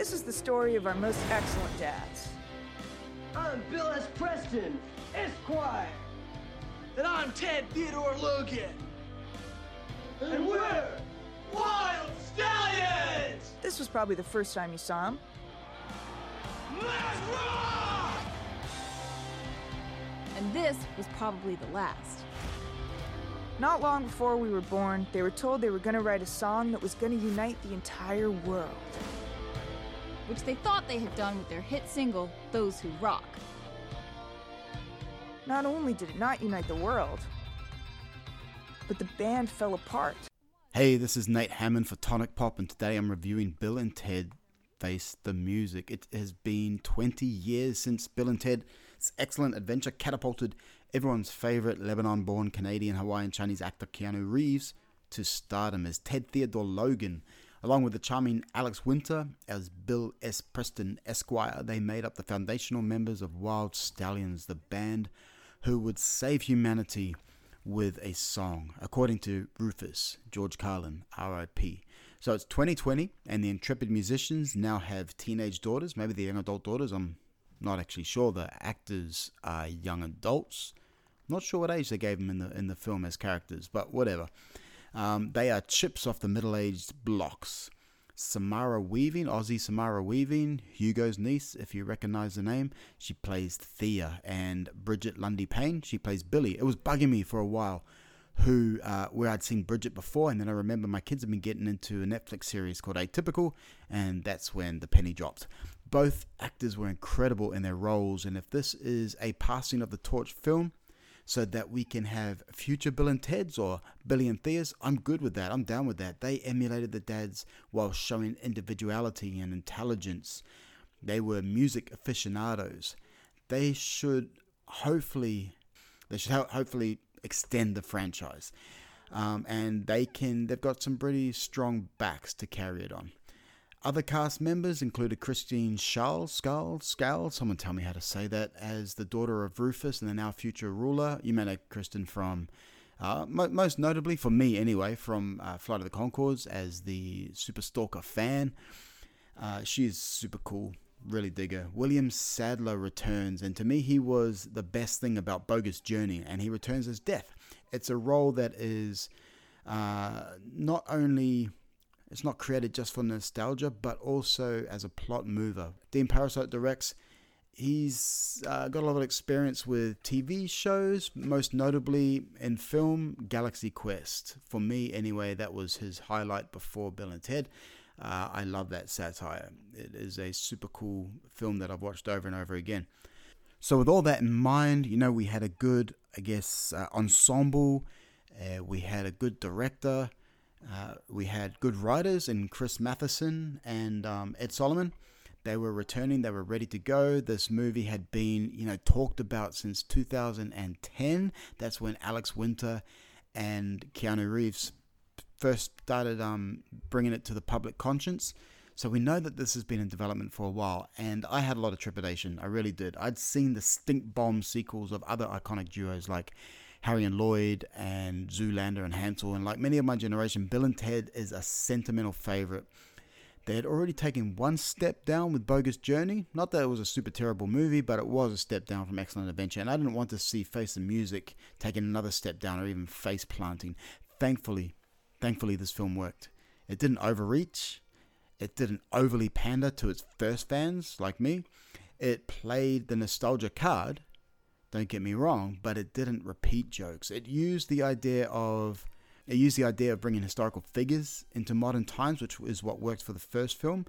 This is the story of our most excellent dads. I'm Bill S. Preston, Esquire. And I'm Ted Theodore Logan. And we're Wild Stallions! This was probably the first time you saw him. Let's rock! And this was probably the last. Not long before we were born, they were told they were going to write a song that was going to unite the entire world. Which they thought they had done with their hit single, Those Who Rock. Not only did it not unite the world, but the band fell apart. Hey, this is Nate Hammond for Tonic Pop, and today I'm reviewing Bill and Ted Face the Music. It has been 20 years since Bill and Ted's excellent adventure catapulted everyone's favorite Lebanon born Canadian Hawaiian Chinese actor Keanu Reeves to stardom as Ted Theodore Logan. Along with the charming Alex Winter as Bill S. Preston Esquire, they made up the foundational members of Wild Stallions, the band who would save humanity with a song, according to Rufus George Carlin, RIP. So it's 2020, and the intrepid musicians now have teenage daughters, maybe they're young adult daughters. I'm not actually sure. The actors are young adults. Not sure what age they gave them in the in the film as characters, but whatever. Um, they are chips off the middle-aged blocks. Samara Weaving, Aussie Samara Weaving, Hugo's niece, if you recognize the name, she plays Thea, and Brigette Lundy-Paine, she plays Billy. It was bugging me for a while who uh, where I'd seen Brigette before, and then I remember my kids have been getting into a Netflix series called Atypical, and that's when the penny dropped. Both actors were incredible in their roles, and if this is a passing of the torch film, so that we can have future Bill and Ted's or Billy and Thea's. I'm good with that. I'm down with that. They emulated the dads while showing individuality and intelligence. They were music aficionados. They should hopefully, they should hopefully extend the franchise. Um, and they can, they've got some pretty strong backs to carry it on. Other cast members included Christine Schaal, Schaal, Schaal, someone tell me how to say that, as the daughter of Rufus and the now future ruler. You may know Kristen from, uh, most notably for me anyway, from uh, Flight of the Conchords as the Super Stalker fan. Uh, she is super cool, really dig her. William Sadler returns, and to me, he was the best thing about Bogus Journey, and he returns as Death. It's a role that is uh, not only it's not created just for nostalgia, but also as a plot mover. Dean Parisot directs. He's uh, got a lot of experience with TV shows, most notably in film Galaxy Quest. For me, anyway, that was his highlight before Bill and Ted. Uh, I love that satire. It is a super cool film that I've watched over and over again. So, with all that in mind, you know, we had a good, I guess, uh, ensemble. Uh, we had a good director. Uh, we had good writers in Chris Matheson and um, Ed Solomon. They were returning. They were ready to go. This movie had been, you know, talked about since 2010. That's when Alex Winter and Keanu Reeves first started um, bringing it to the public conscience. So we know that this has been in development for a while, and I had a lot of trepidation. I really did. I'd seen the stink bomb sequels of other iconic duos like Harry and Lloyd and Zoolander and Hansel. And like many of my generation, Bill and Ted is a sentimental favorite. They had already taken one step down with Bogus Journey. Not that it was a super terrible movie, but it was a step down from Excellent Adventure. And I didn't want to see Face the Music taking another step down or even face planting. Thankfully, thankfully, this film worked. It didn't overreach. It didn't overly pander to its first fans like me. It played the nostalgia card don't get me wrong, but it didn't repeat jokes. It used the idea of it used the idea of bringing historical figures into modern times, which is what worked for the first film.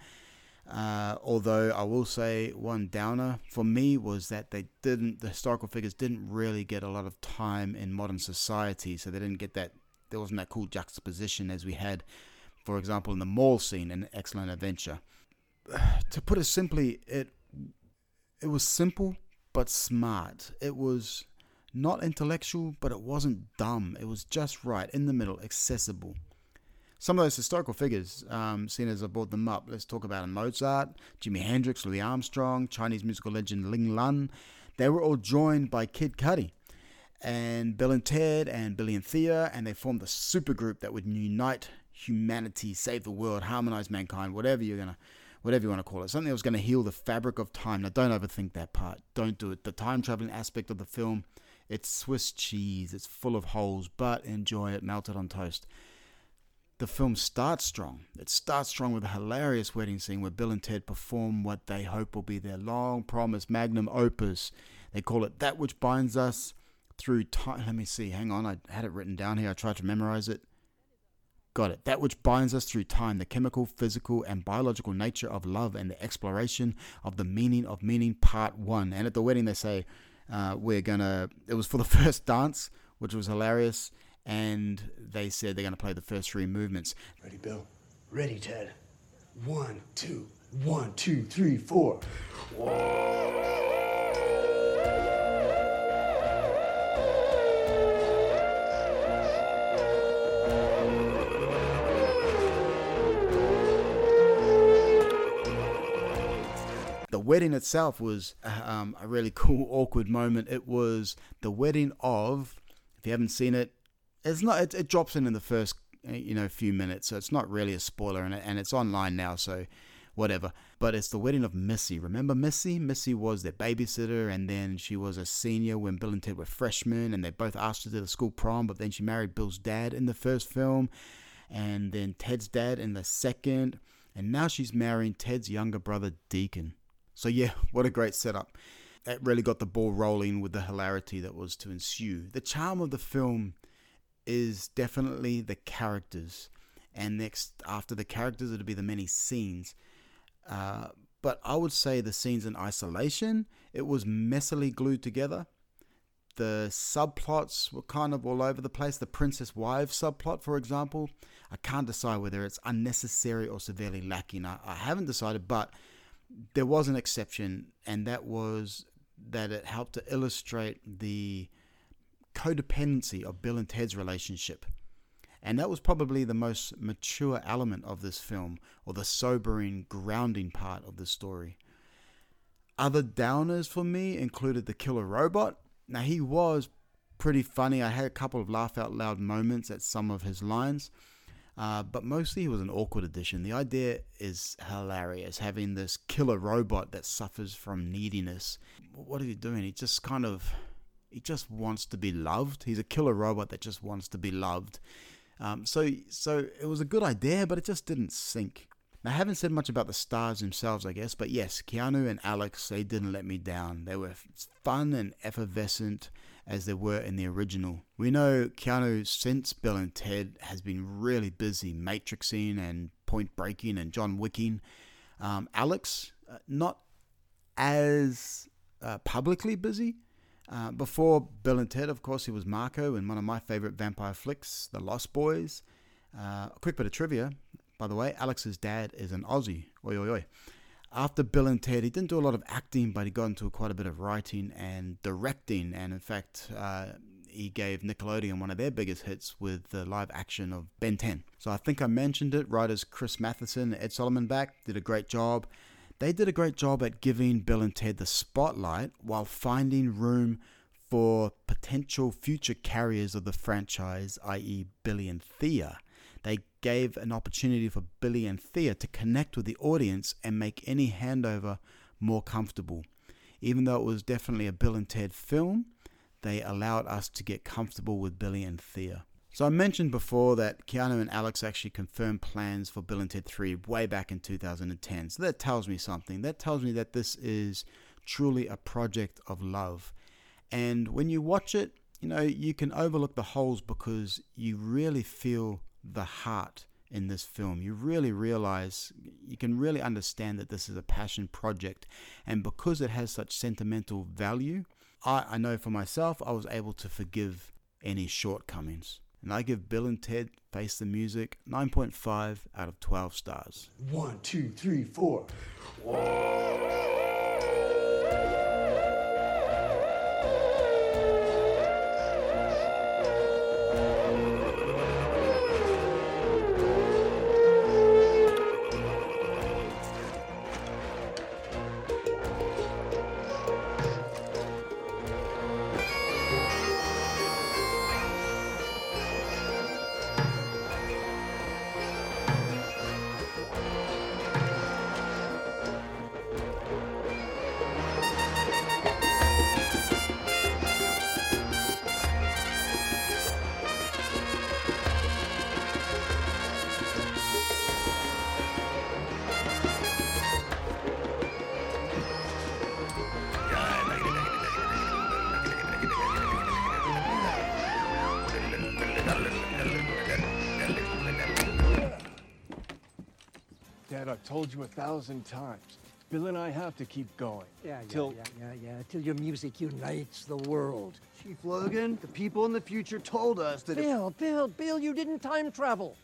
Uh, although I will say one downer for me was that they didn't the historical figures didn't really get a lot of time in modern society, so they didn't get that there wasn't that cool juxtaposition as we had, for example, in the mall scene in Excellent Adventure. To put it simply, it it was simple but smart. It was not intellectual, but it wasn't dumb. It was just right, in the middle, accessible. Some of those historical figures, um, seen as I brought them up, let's talk about Mozart, Jimi Hendrix, Louis Armstrong, Chinese musical legend Ling Lun. They were all joined by Kid Cudi and Bill and Ted and Billy and Thea, and they formed a super group that would unite humanity, save the world, harmonize mankind, whatever you're gonna whatever you want to call it, something that was going to heal the fabric of time. Now, don't overthink that part. Don't do it. The time traveling aspect of the film, it's Swiss cheese. It's full of holes, but enjoy it melted on toast. The film starts strong. It starts strong with a hilarious wedding scene where Bill and Ted perform what they hope will be their long promised magnum opus. They call it That Which Binds Us Through Time. Let me see. Hang on. I had it written down here. I tried to memorize it. Got it. That which binds us through time, the chemical, physical, and biological nature of love, and the exploration of the meaning of meaning, part one. And at the wedding, they say, uh, We're gonna, it was for the first dance, which was hilarious. And they said they're gonna play the first three movements. Ready, Bill? Ready, Ted. One, two, one, two, three, four. the wedding itself was um, a really cool, awkward moment. It was the wedding of, if you haven't seen it, it's not. It, it drops in in the first, uh, you know, few minutes, so it's not really a spoiler, and, and it's online now, so whatever. But it's the wedding of Missy. Remember Missy? Missy was their babysitter, and then she was a senior when Bill and Ted were freshmen, and they both asked her to the school prom, but then she married Bill's dad in the first film, and then Ted's dad in the second, and now she's marrying Ted's younger brother Deacon. So yeah, what a great setup. It really got the ball rolling with the hilarity that was to ensue. The charm of the film is definitely the characters, and next after the characters, it'll be the many scenes. Uh, but I would say the scenes in isolation, it was messily glued together. The subplots were kind of all over the place. The Princess Wives subplot, for example, I can't decide whether it's unnecessary or severely lacking. I, I haven't decided, but there was an exception, and that was that it helped to illustrate the codependency of Bill and Ted's relationship. And that was probably the most mature element of this film, or the sobering, grounding part of the story. Other downers for me included the killer robot. Now, he was pretty funny. I had a couple of laugh out loud moments at some of his lines. Uh, but mostly he was an awkward addition. The idea is hilarious, having this killer robot that suffers from neediness. What are you doing? He just kind of, he just wants to be loved. He's a killer robot that just wants to be loved. Um, so, so it was a good idea, but it just didn't sink. Now, I haven't said much about the stars themselves, I guess, but yes, Keanu and Alex, they didn't let me down. They were fun and effervescent as they were in the original. We know Keanu, since Bill and Ted, has been really busy matrixing and point breaking and John Wicking. Um, Alex, uh, not as uh, publicly busy. Uh, before Bill and Ted, of course, he was Marco in one of my favorite vampire flicks, The Lost Boys. Uh, a quick bit of trivia, by the way Alex's dad is an Aussie. Oi, oi, oi after Bill and Ted, he didn't do a lot of acting, but he got into quite a bit of writing and directing. And in fact, uh, he gave Nickelodeon one of their biggest hits with the live action of Ben 10. So I think I mentioned it. Writers Chris Matheson and Ed Solomon back did a great job. They did a great job at giving Bill and Ted the spotlight while finding room for potential future carriers of the franchise, i.e., Billy and Thea. They gave an opportunity for Billy and Thea to connect with the audience and make any handover more comfortable. Even though it was definitely a Bill and Ted film, they allowed us to get comfortable with Billy and Thea. So I mentioned before that Keanu and Alex actually confirmed plans for Bill and Ted 3 way back in 2010. So that tells me something. That tells me that this is truly a project of love. And when you watch it, you know, you can overlook the holes because you really feel the heart in this film. You really realize, you can really understand that this is a passion project. And because it has such sentimental value, I, I know for myself, I was able to forgive any shortcomings. And I give Bill and Ted Face the Music 9.5 out of 12 stars. One, two, three, four. I've told you a thousand times. Bill and I have to keep going. Yeah, yeah, Till yeah, yeah, yeah. Till your music unites the world. Chief Logan, the people in the future told us that if Bill, Bill, Bill, you didn't time travel.